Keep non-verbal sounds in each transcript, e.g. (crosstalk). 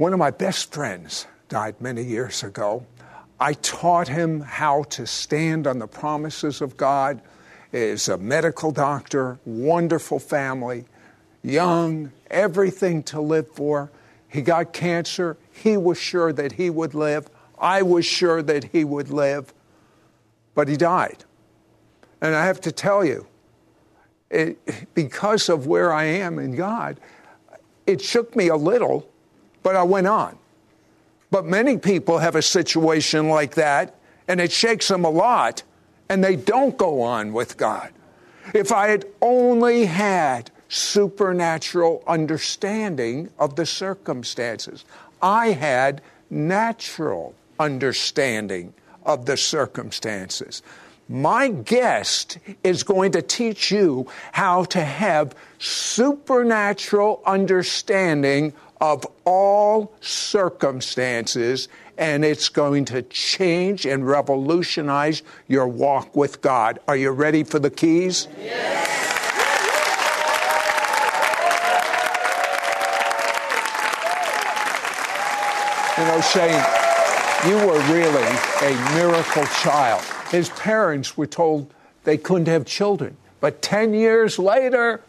One of my best friends died many years ago. I taught him how to stand on the promises of God. Is a medical doctor, wonderful family, young, everything to live for. He got cancer. He was sure that he would live. I was sure that he would live. But he died. And I have to tell you, it, because of where I am in God, it shook me a little, but I went on. But many people have a situation like that, and it shakes them a lot, and they don't go on with God. If I had only had supernatural understanding of the circumstances, I had natural understanding of the circumstances. My guest is going to teach you how to have supernatural understanding of all circumstances, and it's going to change and revolutionize your walk with God. Are you ready for the keys? Yes. You know, Shane, you were really a miracle child. His parents were told they couldn't have children. But 10 years later,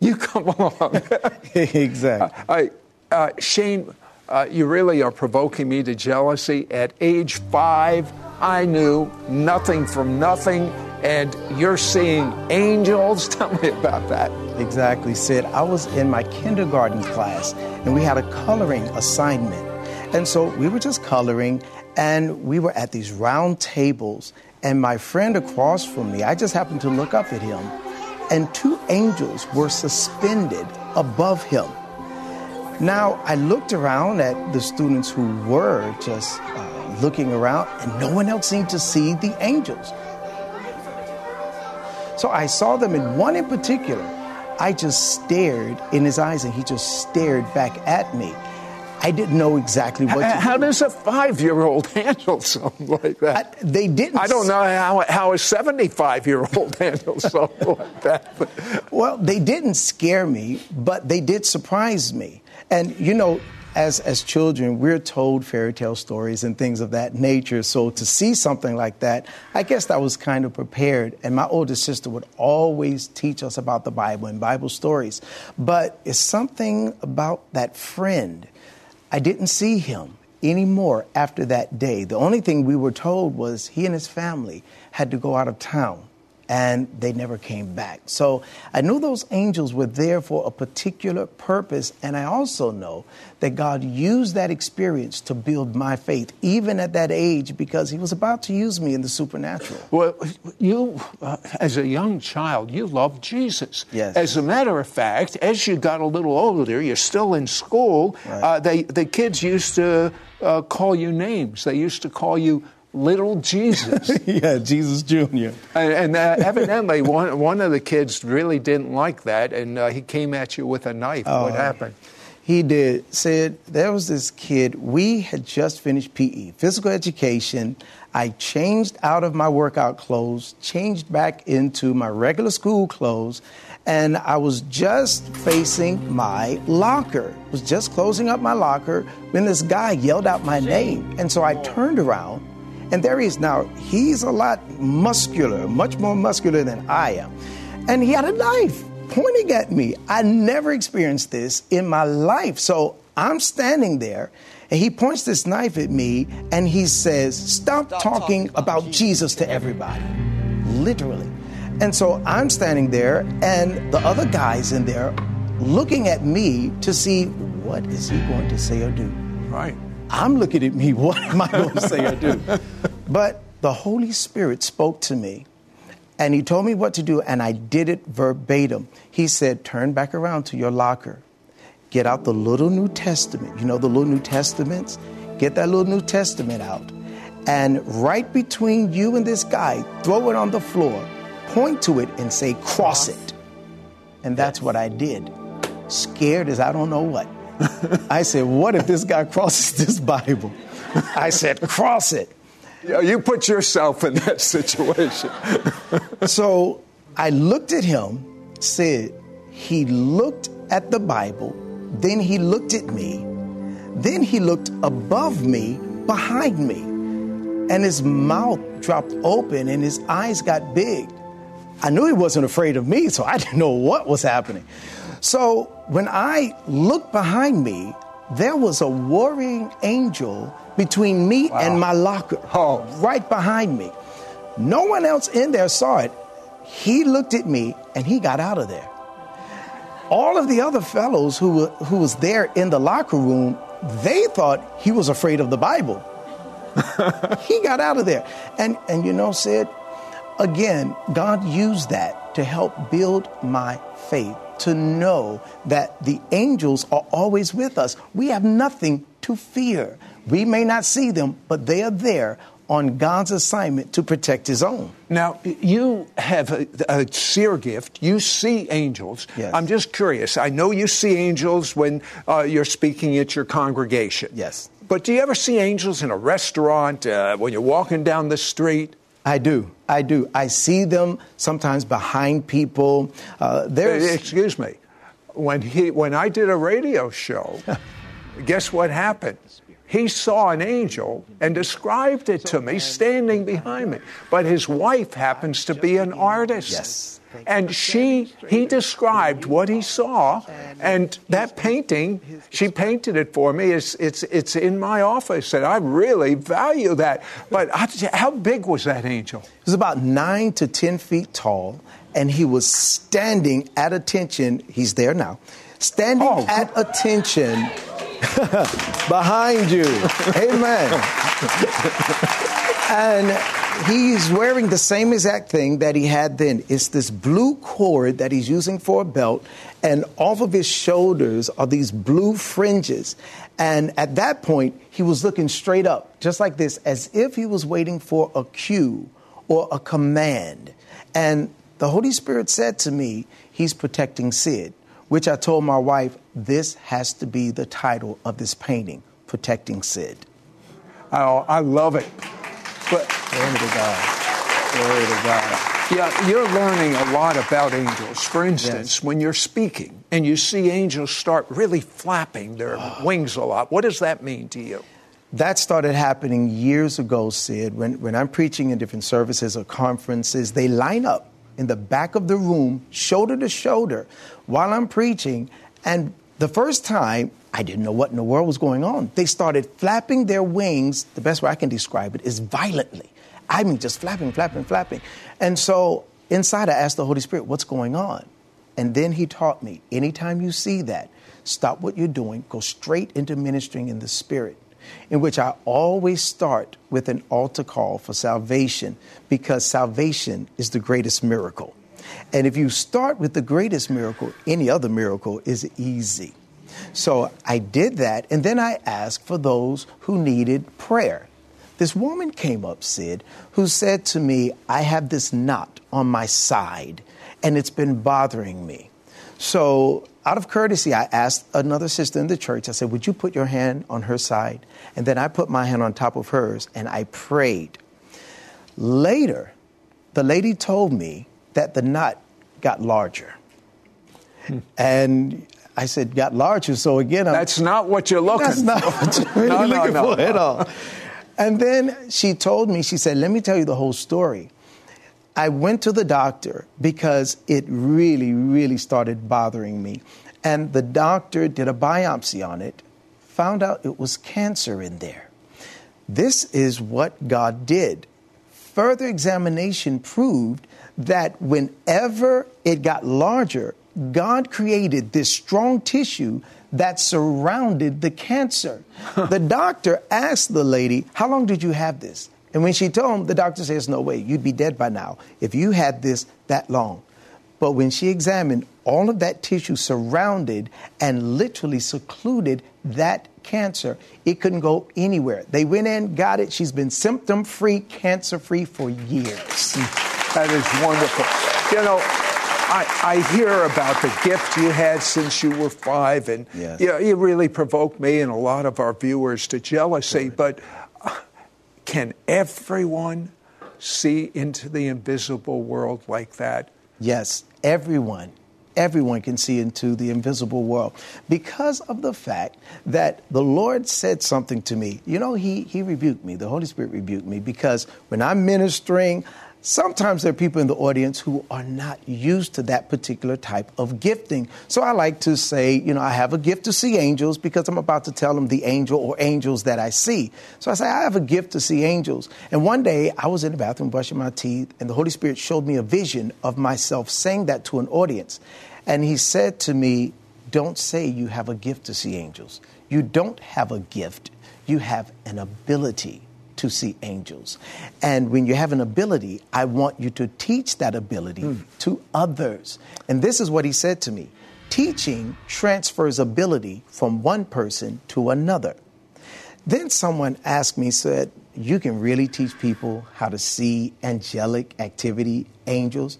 you come (laughs) along. (laughs) exactly. Uh, I, uh, Shane, uh, you really are provoking me to jealousy. At age five, I knew nothing from nothing, and you're seeing angels. (laughs) Tell me about that. Exactly, Sid. I was in my kindergarten class, and we had a coloring assignment. And so we were just coloring, and we were at these round tables. And my friend across from me, I just happened to look up at him, and two angels were suspended above him. Now, I looked around at the students who were just uh, looking around, and no one else seemed to see the angels. So I saw them, and one in particular, I just stared in his eyes, and he just stared back at me. I didn't know exactly what. How, how do. does a five-year-old (laughs) handle something like that? I, they didn't. I don't know how how a seventy-five-year-old (laughs) handles something like that. Well, they didn't scare me, but they did surprise me. And you know, as as children, we're told fairy tale stories and things of that nature. So to see something like that, I guess I was kind of prepared. And my older sister would always teach us about the Bible and Bible stories. But it's something about that friend I didn't see him anymore after that day. The only thing we were told was he and his family had to go out of town and they never came back. So I knew those angels were there for a particular purpose, and I also know that God used that experience to build my faith, even at that age, because He was about to use me in the supernatural. Well, you, uh, as a young child, you loved Jesus. Yes. As a matter of fact, as you got a little older, you're still in school. Right. Uh, they the kids used to uh, call you names. They used to call you little Jesus. (laughs) yeah, Jesus Jr. And, and uh, evidently, one, one of the kids really didn't like that, and uh, he came at you with a knife. Oh, what happened? He did. Sid there was this kid. We had just finished PE, physical education. I changed out of my workout clothes, changed back into my regular school clothes, and I was just facing my locker. Was just closing up my locker when this guy yelled out my name, and so I turned around and there he is now. He's a lot muscular, much more muscular than I am. And he had a knife pointing at me. I never experienced this in my life. So I'm standing there, and he points this knife at me, and he says, Stop, Stop talking, talking, about, about Jesus. Jesus to everybody. Literally. And so I'm standing there, and the other guy's in there looking at me to see what is he going to say or do. Right. I'm looking at me, (laughs) what am I going to say or do? But the Holy Spirit spoke to me and he told me what to do, and I did it verbatim. He said, Turn back around to your locker, get out the little New Testament. You know, the little New Testaments? Get that little New Testament out. And right between you and this guy, throw it on the floor, point to it, and say, Cross it. And that's what I did. Scared as I don't know what. I said, What if this guy crosses this Bible? I said, Cross it. Yeah, you put yourself in that situation. so I looked at him, said, he looked at the Bible, then he looked at me, then he looked above me, behind me, and his mouth dropped open and his eyes got big. I knew he wasn't afraid of me, so I didn't know what was happening. So when I looked behind me, there was a warring angel between me wow. and my locker, oh. right behind me. No one else in there saw it. He looked at me and he got out of there. All of the other fellows who, who was there in the locker room, they thought he was afraid of the Bible. (laughs) he got out of there. And, and you know, Sid, again, God used that to help build my faith, to know that the angels are always with us. We have nothing to fear. We may not see them, but they are there on God's assignment to protect his own. Now, you have a, a seer gift. You see angels. Yes. I'm just curious. I know you see angels when uh, you're speaking at your congregation. Yes. But do you ever see angels in a restaurant, uh, when you're walking down the street? I do. I do. I see them sometimes behind people. Uh, there's... Excuse me. When, he, when I did a radio show, (laughs) guess what happened? He saw an angel and described it to me standing behind me. But his wife happens to be an artist. Yes. And she, he described what he saw, and that painting, she painted it for me. It's, it's, it's in my office, and I really value that. But how big was that angel? It was about nine to 10 feet tall, and he was standing at attention. He's there now. Standing oh. at attention behind you. Amen. and he's wearing the same exact thing that he had then. It's this blue cord that he's using for a belt, and off of his shoulders are these blue fringes. And at that point, he was looking straight up, just like this, as if he was waiting for a cue or a command. And the Holy Spirit said to me, He's protecting Sid which I told my wife, this has to be the title of this painting, Protecting Sid. Oh, I love it. But, Glory to God. Glory to God. Yeah, you're learning a lot about angels. For instance, yes. when you're speaking and you see angels start really flapping their oh. wings a lot, what does that mean to you? That started happening years ago, Sid. When, when I'm preaching in different services or conferences, they line up in the back of the room, shoulder to shoulder, while I'm preaching. And the first time, I didn't know what in the world was going on. They started flapping their wings. The best way I can describe it is violently. I mean, just flapping, flapping, flapping. And so inside, I asked the Holy Spirit, what's going on? And then He taught me anytime you see that, stop what you're doing, go straight into ministering in the Spirit in which I always start with an altar call for salvation because salvation is the greatest miracle. And if you start with the greatest miracle, any other miracle is easy. So I did that, and then I asked for those who needed prayer. This woman came up, Sid, who said to me, I have this knot on my side, and it's been bothering me. So out of courtesy, I asked another sister in the church, I said, Would you put your hand on her side? And then I put my hand on top of hers and I prayed. Later, the lady told me that the knot got larger. Hmm. And I said, got larger. So again, I'm, that's not what you're looking. That's not what you're (laughs) really no, looking no, no, for at all. And then she told me, she said, "Let me tell you the whole story." I went to the doctor because it really, really started bothering me. And the doctor did a biopsy on it, found out it was cancer in there. This is what God did. Further examination proved that whenever it got larger, God created this strong tissue that surrounded the cancer. the doctor asked the lady, How long did you have this? And when she told him, the doctor says, No way, you'd be dead by now if you had this that long. But when she examined, all of that tissue surrounded and literally secluded that cancer. It couldn't go anywhere. They went in, got it. She's been symptom free, cancer free for years. Hmm. That is wonderful. You know, I, I, hear about the gift you had since you were five, and yes. you, know, you really provoked me and a lot of our viewers to jealousy. But uh, can everyone see into the invisible world like that? Yes, everyone everyone can see into the invisible world because of the fact that the Lord said something to me. You know, He, he rebuked me, the Holy Spirit rebuked me because when I'm ministering, Sometimes there are people in the audience who are not used to that particular type of gifting. So I like to say, you know, I have a gift to see angels because I'm about to tell them the angel or angels that I see. So I say, I have a gift to see angels. And one day I was in the bathroom brushing my teeth, and the Holy Spirit showed me a vision of myself saying that to an audience. And He said to me, Don't say you have a gift to see angels. You don't have a gift, you have an ability to see angels. And when you have an ability, I want you to teach that ability mm. to others. And this is what he said to me teaching transfers ability from one person to another. Then someone asked me, said, You can really teach people how to see angelic activity, angels?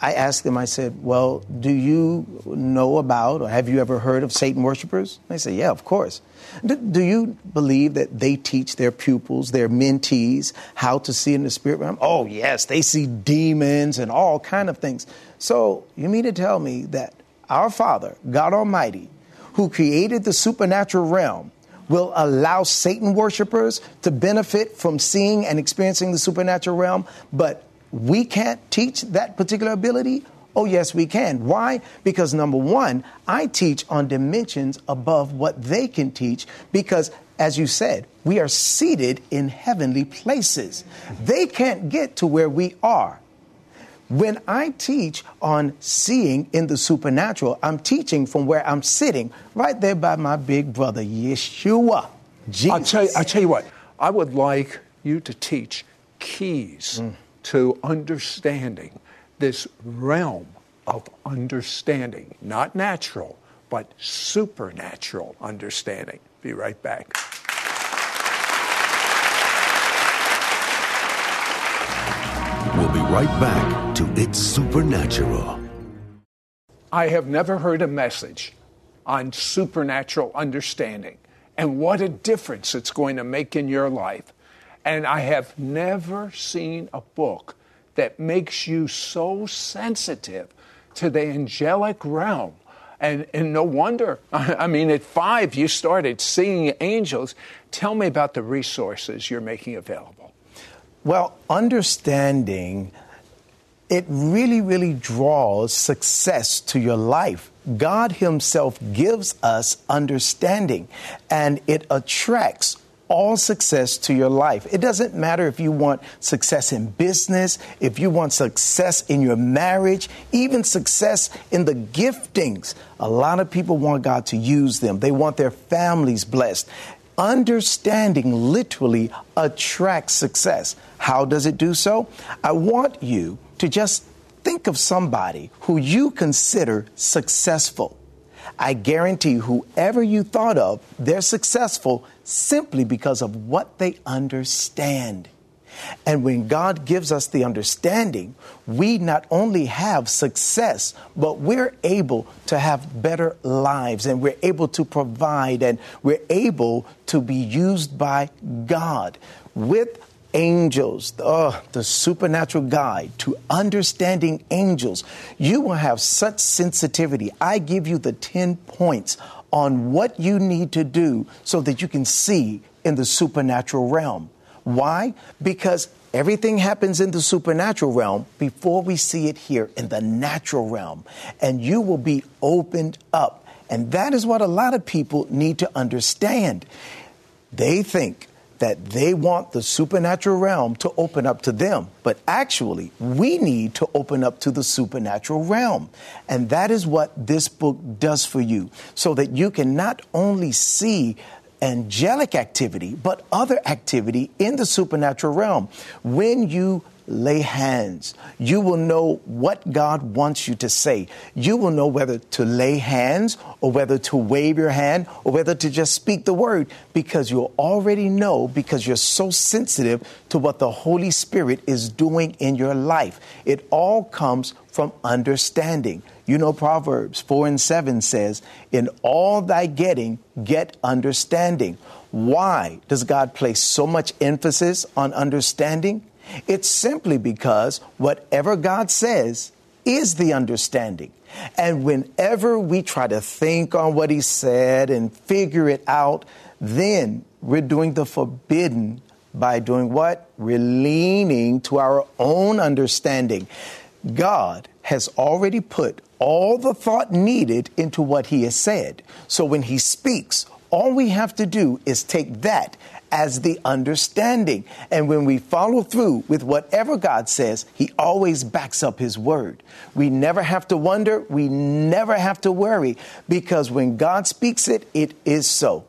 I asked them, I said, Well, do you know about or have you ever heard of Satan worshipers? They said, Yeah, of course. Do, do, you believe that they teach their pupils, their mentees, how to see in the spirit realm? Oh, yes, they see demons and all kind of things. So you mean to tell me that our Father, God Almighty, who created the supernatural realm, will allow Satan worshipers to benefit from seeing and experiencing the supernatural realm, but we can't teach that particular ability? Oh, yes, we can. Why? Because number one, I teach on dimensions above what they can teach because, as you said, we are seated in heavenly places. They can't get to where we are. When I teach on seeing in the supernatural, I'm teaching from where I'm sitting, right there by my big brother, Yeshua. Jesus. I'll tell you, I'll tell you what, I would like you to teach keys. Mm to understanding this realm of understanding, not natural, but supernatural understanding. Be right back. We'll be right back to It's Supernatural. I have never heard a message on supernatural understanding and what a difference it's going to make in your life and I have never seen a book that makes you so sensitive to the angelic realm. And, and no wonder, (laughs) I mean, at five, you started seeing angels. Tell me about the resources you're making available. Well, understanding it really, really draws success to your life. God Himself gives us understanding and it attracts all success to your life. It doesn't matter if you want success in business, if you want success in your marriage, even success in the giftings. A lot of people want God to use them, they want their families blessed. Understanding literally attracts success. How does it do so? I want you to just think of somebody who you consider successful. I guarantee whoever you thought of, they're successful simply because of what they understand. And when God gives us the understanding, we not only have success, but we're able to have better lives and we're able to provide and we're able to be used by God with angels, oh, the supernatural guide to understanding angels, you will have such sensitivity. I give you the 10 points on what you need to do so that you can see in the supernatural realm. Why? Because everything happens in the supernatural realm before we see it here in the natural realm. And you will be opened up And that is what a lot of people need to understand. They think that they want the supernatural realm to open up to them. But actually, we need to open up to the supernatural realm. And that is what this book does for you, so that you can not only see angelic activity, but other activity in the supernatural realm. When you lay hands. You will know what God wants you to say. You will know whether to lay hands or whether to wave your hand or whether to just speak the word because you'll already know because you're so sensitive to what the Holy Spirit is doing in your life. It all comes from understanding. You know, Proverbs 4 and 7 says, In all thy getting, get understanding. Why does God place so much emphasis on understanding? It's simply because whatever God says is the understanding. And whenever we try to think on what He said and figure it out, then we're doing the forbidden by doing what? We're leaning to our own understanding. God has already put all the thought needed into what He has said. So when He speaks, all we have to do is take that as the understanding. And when we follow through with whatever God says, He always backs up His word. We never have to wonder, we never have to worry, because when God speaks it, it is so.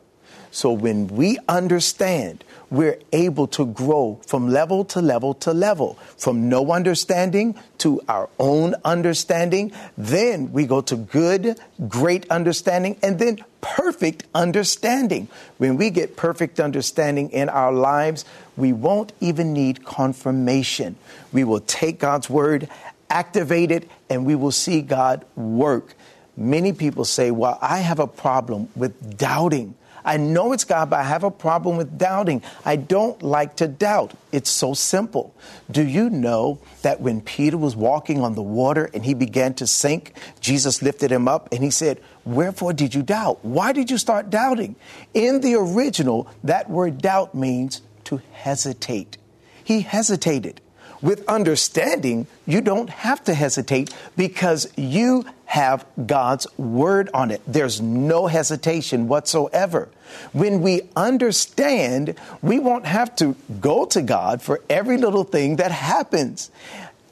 So when we understand, we're able to grow from level to level to level, from no understanding to our own understanding. Then we go to good, great understanding, and then perfect understanding. When we get perfect understanding in our lives, we won't even need confirmation. We will take God's word, activate it, and we will see God work. Many people say, Well, I have a problem with doubting. I know it's God, but I have a problem with doubting. I don't like to doubt. It's so simple. Do you know that when Peter was walking on the water and he began to sink, Jesus lifted him up and he said, Wherefore did you doubt? Why did you start doubting? In the original, that word doubt means to hesitate. He hesitated. With understanding, you don't have to hesitate because you have God's word on it. There's no hesitation whatsoever. When we understand, we won't have to go to God for every little thing that happens.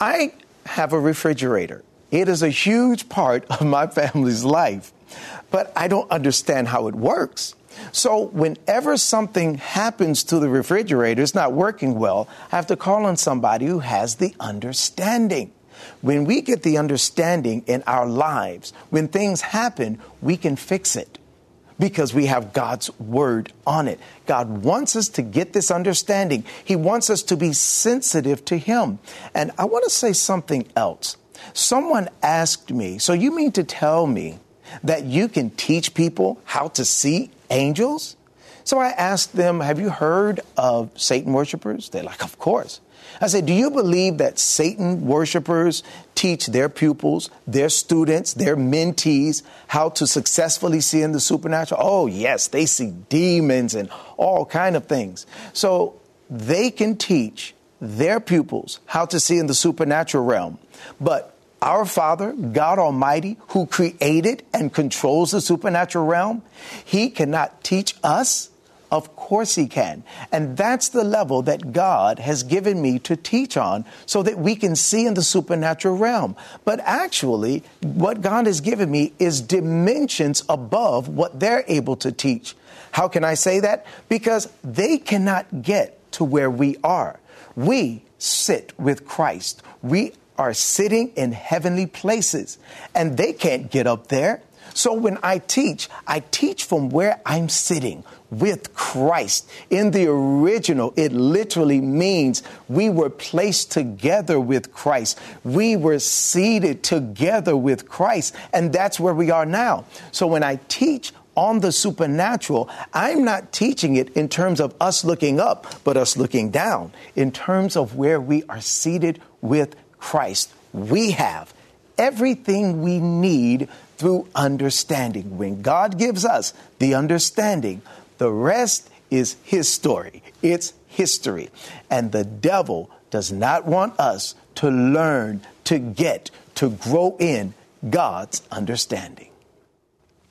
I have a refrigerator. It is a huge part of my (laughs) family's life, but I don't understand how it works. So, whenever something happens to the refrigerator, it's not working well, I have to call on somebody who has the understanding. When we get the understanding in our lives, when things happen, we can fix it because we have God's word on it. God wants us to get this understanding. He wants us to be sensitive to Him. And I want to say something else. Someone asked me, So you mean to tell me that you can teach people how to see angels? So I asked them, Have you heard of Satan worshipers? They're like, Of course. I said, Do you believe that Satan worshipers teach their pupils, their students, their mentees how to successfully see in the supernatural? Oh, yes, they see demons and all kind of things. So they can teach their pupils how to see in the supernatural realm. But our Father, God Almighty, who created and controls the supernatural realm, He cannot teach us. Of course, He can. And that's the level that God has given me to teach on so that we can see in the supernatural realm. But actually, what God has given me is dimensions above what they're able to teach. How can I say that? Because they cannot get to where we are. We sit with Christ. We are sitting in heavenly places and they can't get up there. So when I teach, I teach from where I'm sitting with Christ. In the original, it literally means we were placed together with Christ. We were seated together with Christ. And that's where we are now. So when I teach, on the supernatural, I'm not teaching it in terms of us looking up, but us looking down, in terms of where we are seated with Christ. We have everything we need through understanding. When God gives us the understanding, the rest is His story. It's history. And the devil does not want us to learn, to get, to grow in God's understanding.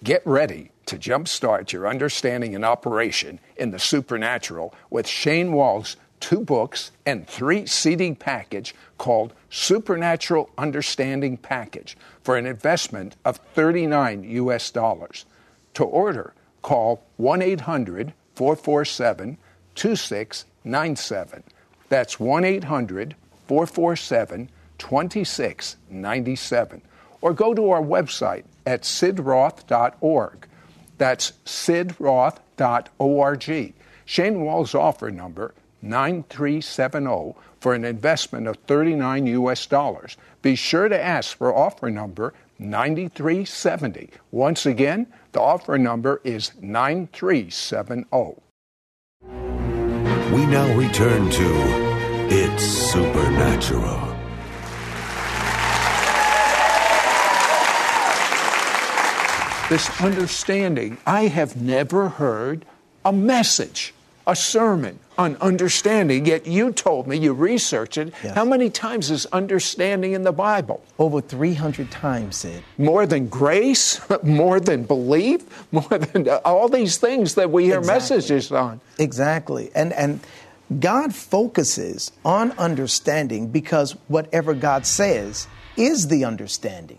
Get ready to jumpstart your understanding and operation in the supernatural with Shane Wall's two books and three CD package called Supernatural Understanding Package for an investment of 39 US dollars. To order, call 1 800 447 2697. That's 1 800 447 2697. Or go to our website at sidroth.org. That's sidroth.org. Shane Wall's offer number 9370 for an investment of 39 US dollars. Be sure to ask for offer number 9370. Once again, the offer number is 9370. We now return to It's Supernatural. This understanding, I have never heard a message, a sermon on understanding, yet you told me you researched it. Yes. How many times is understanding in the Bible? Over 300 times, Sid. More than grace, (laughs) more than belief, (laughs) more than uh, all these things that we hear Exactly. messages on. Exactly. And and God focuses on understanding because whatever God says is the understanding.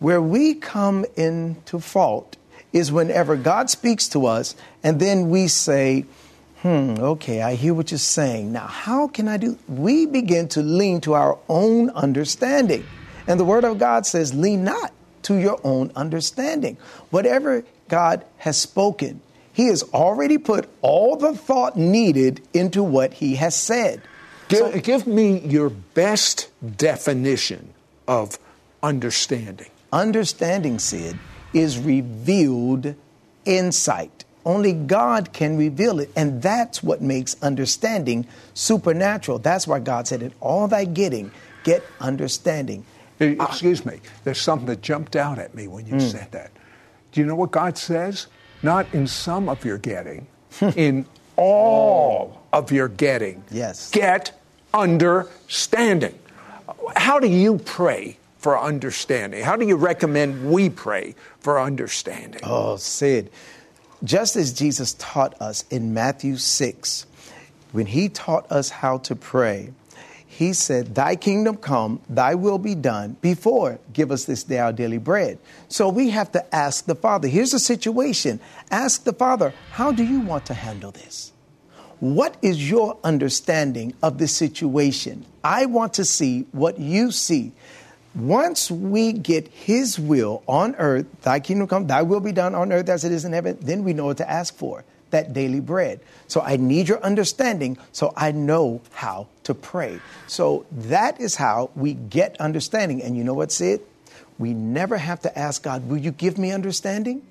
Where we come into fault is whenever God speaks to us and then we say, hmm, okay, I hear what you're saying. Now, how can I do? We begin to lean to our own understanding. And the Word of God says, lean not to your own understanding. Whatever God has spoken, He has already put all the thought needed into what He has said. Give, give me your best definition of understanding. Understanding, Sid, is revealed insight. Only God can reveal it. And that's what makes understanding supernatural. That's why God said, In all thy getting, get understanding. Eh, Excuse me, there's something that jumped out at me when you said that. Do you know what God says? Not in some of your getting, in all of your getting. Yes. Get understanding. How do you pray for understanding? How do you recommend we pray for understanding? Oh, Sid, just as Jesus taught us in Matthew 6, when he taught us how to pray, he said, Thy kingdom come, thy will be done, before give us this day our daily bread. So we have to ask the Father. Here's the situation ask the Father, How do you want to handle this? What is your understanding of this situation? I want to see what you see. Once we get His will on earth, thy kingdom come, thy will be done on earth as it is in heaven, then we know what to ask for that daily bread. So I need your understanding so I know how to pray. So that is how we get understanding. And you know what's it? We never have to ask God, Will you give me understanding?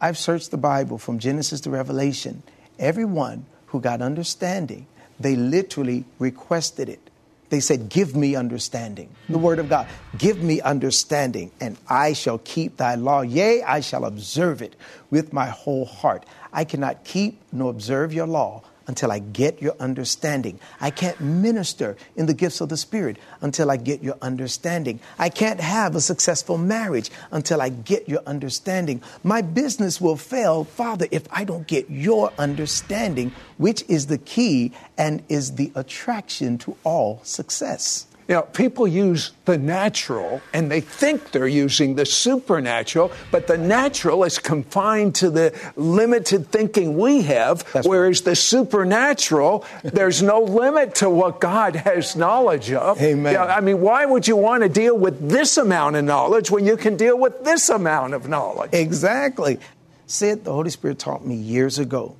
I've searched the Bible from Genesis to Revelation. Everyone who got understanding, they literally requested it. They said, Give me understanding. The word of God, give me understanding, and I shall keep thy law. Yea, I shall observe it with my whole heart. I cannot keep nor observe your law until I get your understanding. I can't minister in the gifts of the Spirit until I get your understanding. I can't have a successful marriage until I get your understanding. My business will fail, Father, if I don't get your understanding, which is the key and is the attraction to all success. You know, people use the natural and they think they're using the supernatural, but the natural is confined to the limited thinking we have, That's whereas the supernatural, there's no limit to what God has knowledge of. Amen. You know, I mean, why would you want to deal with this amount of knowledge when you can deal with this amount of knowledge? Exactly. Sid the Holy Spirit taught me years ago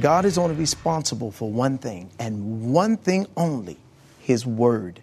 God is only responsible for one thing, and one thing only His Word.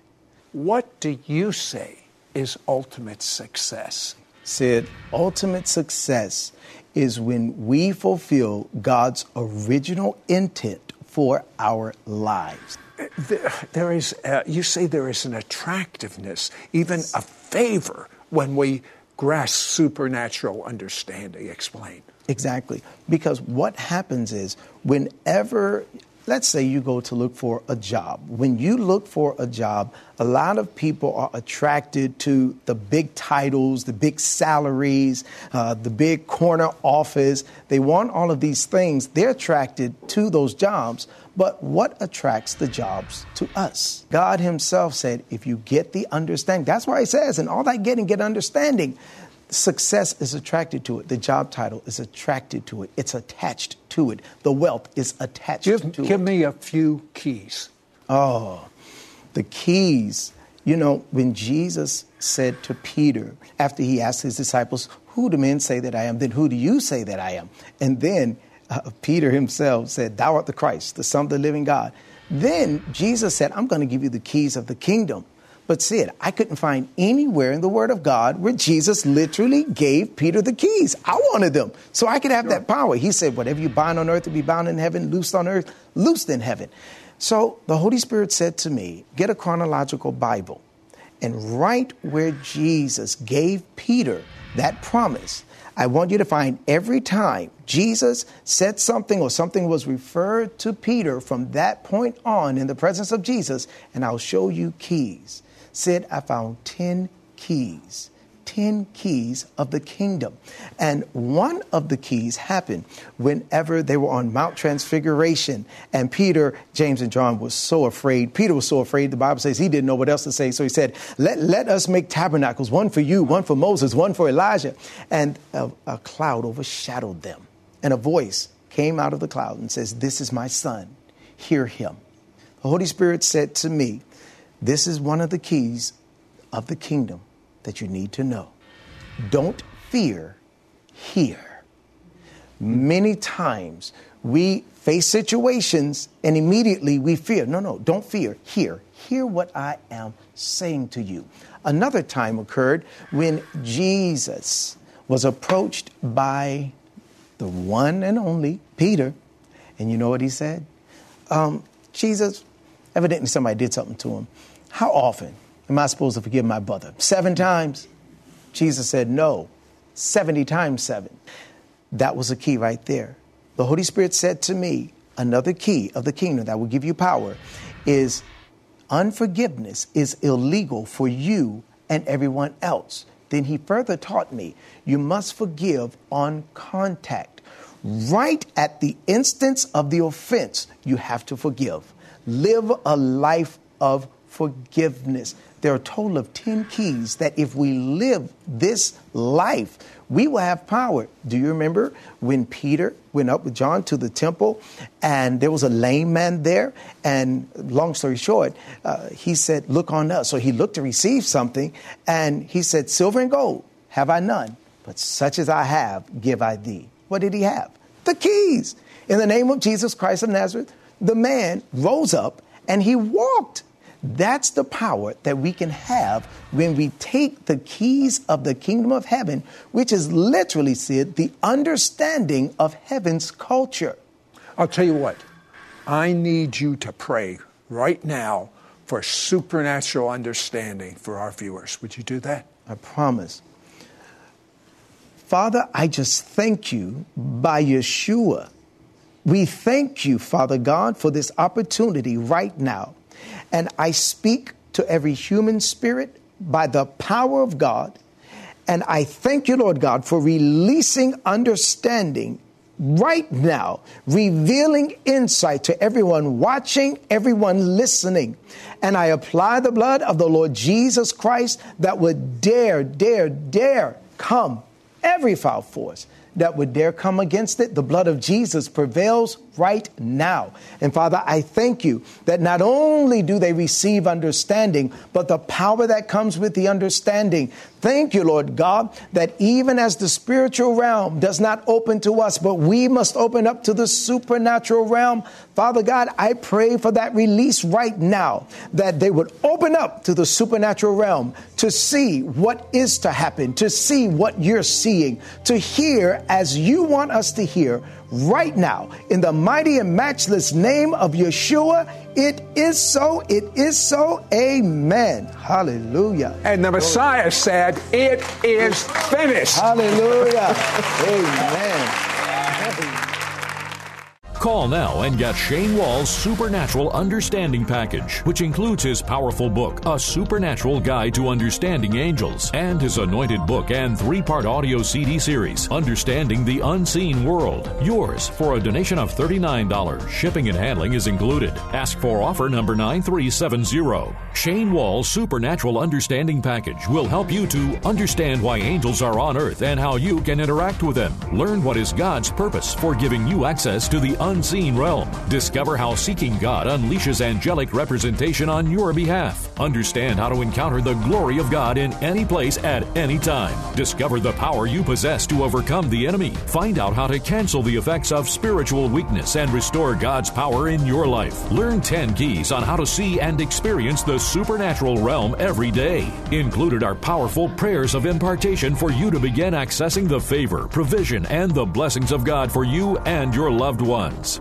What do you say is ultimate success? Sid ultimate success is when we fulfill God's original intent for our lives. There, there is, uh, you say there is an attractiveness, even a favor when we grasp supernatural understanding. Explain. Exactly. Because what happens is whenever let's say you go to look for a job. When you look for a job, a lot of people are attracted to the big titles, the big salaries, uh, the big corner office. They want all of these things. They're attracted to those jobs. But what attracts the jobs to us? God Himself said, if you get the understanding, that's why He says, and all that getting, get understanding. Success is attracted to it. The job title is attracted to it. It's attached to it. The wealth is attached give, to give it. Give me a few keys. Oh, the keys. You know, when Jesus said to Peter, after he asked his disciples, Who do men say that I am? Then who do you say that I am? And then uh, Peter himself said, Thou art the Christ, the Son of the living God. Then Jesus said, I'm going to give you the keys of the kingdom. But Sid, I couldn't find anywhere in the Word of God where Jesus literally gave Peter the keys. I wanted them so I could have sure. that power. He said, Whatever you bind on earth will be bound in heaven, loosed on earth, loosed in heaven. So the Holy Spirit said to me, Get a chronological Bible. And right where Jesus gave Peter that promise, I want you to find every time Jesus said something or something was referred to Peter from that point on in the presence of Jesus, and I'll show you keys said, I found 10 keys. 10 keys of the kingdom. And one of the keys happened whenever they were on Mount Transfiguration. And Peter, James, and John was so afraid. Peter was so afraid, the Bible says he didn't know what else to say. So he said, Let, let us make tabernacles, one for you, one for Moses, one for Elijah. And a, a cloud overshadowed them. And a voice came out of the cloud and says, This is my son, hear him. The Holy Spirit said to me, this is one of the keys of the kingdom that you need to know. Don't fear, hear. Many times we face situations and immediately we fear. No, no, don't fear, hear. Hear what I am saying to you. Another time occurred when Jesus was approached by the one and only Peter. And you know what he said? Um, Jesus, evidently somebody did something to him. How often am I supposed to forgive my brother? Seven times? Jesus said, No, 70 times seven. That was a key right there. The Holy Spirit said to me, Another key of the kingdom that will give you power is unforgiveness is illegal for you and everyone else. Then he further taught me, You must forgive on contact. Right at the instance of the offense, you have to forgive. Live a life of forgiveness. There are a total of 10 keys that if we live this life, we will have power. Do you remember when Peter went up with John to the temple and there was a lame man there? And long story short, uh, he said, Look on us. So he looked to receive something and he said, Silver and gold have I none, but such as I have give I thee. What did he have? The keys. In the name of Jesus Christ of Nazareth, the man rose up and he walked. That's the power that we can have when we take the keys of the kingdom of heaven, which is literally, Sid, the understanding of heaven's culture. I'll tell you what, I need you to pray right now for supernatural understanding for our viewers. Would you do that? I promise. Father, I just thank you by Yeshua. We thank you, Father God, for this opportunity right now and I speak to every human spirit by the power of God. And I thank you, Lord God, for releasing understanding right now, revealing insight to everyone watching, everyone listening. And I apply the blood of the Lord Jesus Christ that would dare, dare, dare come every foul force that would dare come against it. The blood of Jesus prevails right now. And Father, I thank you that not only do they receive understanding, but the power that comes with the understanding. Thank you, Lord God, that even as the spiritual realm does not open to us, but we must open up to the supernatural realm. Father God, I pray for that release right now, that they would open up to the supernatural realm to see what is to happen, to see what you're seeing, to hear as you want us to hear right now. In the mighty and matchless name of Yeshua, it is so, it is so. Amen. Hallelujah. And the Messiah said, It is finished. Hallelujah. (laughs) Amen. Call now and get Shane Wall's Supernatural Understanding Package, which includes his powerful book, A Supernatural Guide to Understanding Angels, and his anointed book and three part audio CD series, Understanding the Unseen World. Yours for a donation of $39. Shipping and handling is included. Ask for offer number 9370. Shane Wall's Supernatural Understanding Package will help you to understand why angels are on earth and how you can interact with them. Learn what is God's purpose for giving you access to the unseen realm. Discover how seeking God unleashes angelic representation on your behalf. Understand how to encounter the glory of God in any place at any time. Discover the power you possess to overcome the enemy. Find out how to cancel the effects of spiritual weakness and restore God's power in your life. Learn 10 keys on how to see and experience the supernatural realm every day. Included are powerful prayers of impartation for you to begin accessing the favor, provision, and the blessings of God for you and your loved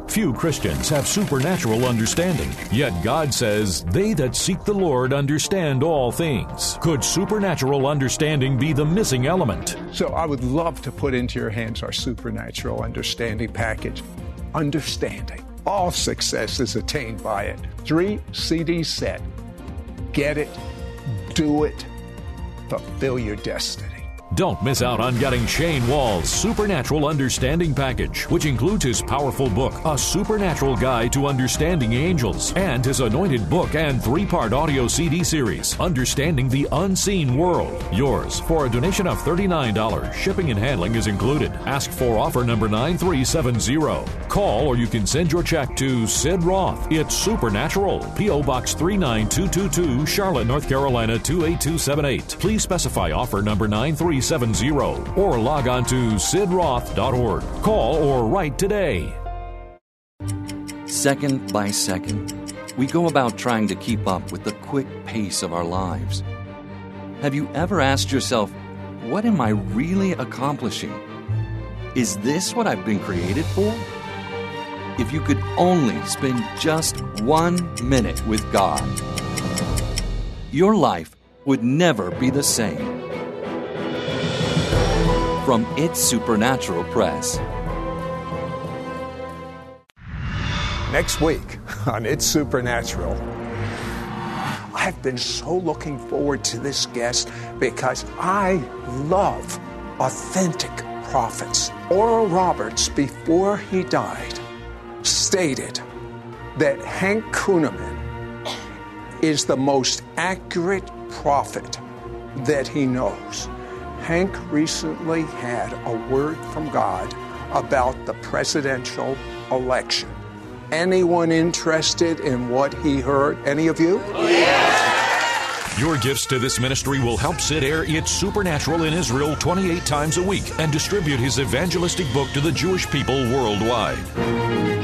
Few Christians have supernatural understanding, yet God says, They that seek the Lord understand all things. Could supernatural understanding be the missing element? So I would love to put into your hands our supernatural understanding package. Understanding. All success is attained by it. Three CD set. Get it, do it, fulfill your destiny. Don't miss out on getting Shane Wall's Supernatural Understanding Package, which includes his powerful book, A Supernatural Guide to Understanding Angels, and his anointed book and three part audio CD series, Understanding the Unseen World. Yours for a donation of $39. Shipping and handling is included. Ask for offer number 9370. Call or you can send your check to Sid Roth. It's Supernatural. P.O. Box 39222, Charlotte, North Carolina 28278. Please specify offer number 9370 or log on to sidroth.org. Call or write today. Second by second, we go about trying to keep up with the quick pace of our lives. Have you ever asked yourself, what am I really accomplishing? Is this what I've been created for? If you could only spend just one minute with God, your life would never be the same. From It's Supernatural Press. Next week on It's Supernatural, I've been so looking forward to this guest because I love authentic prophets. Oral Roberts, before he died, stated that Hank Kunneman is the most accurate prophet that he knows. Hank recently had a word from God about the presidential election. Anyone interested in what he heard? Any of you? Your gifts to this ministry will help Sid air It's Supernatural in Israel 28 times a week and distribute his evangelistic book to the Jewish people worldwide.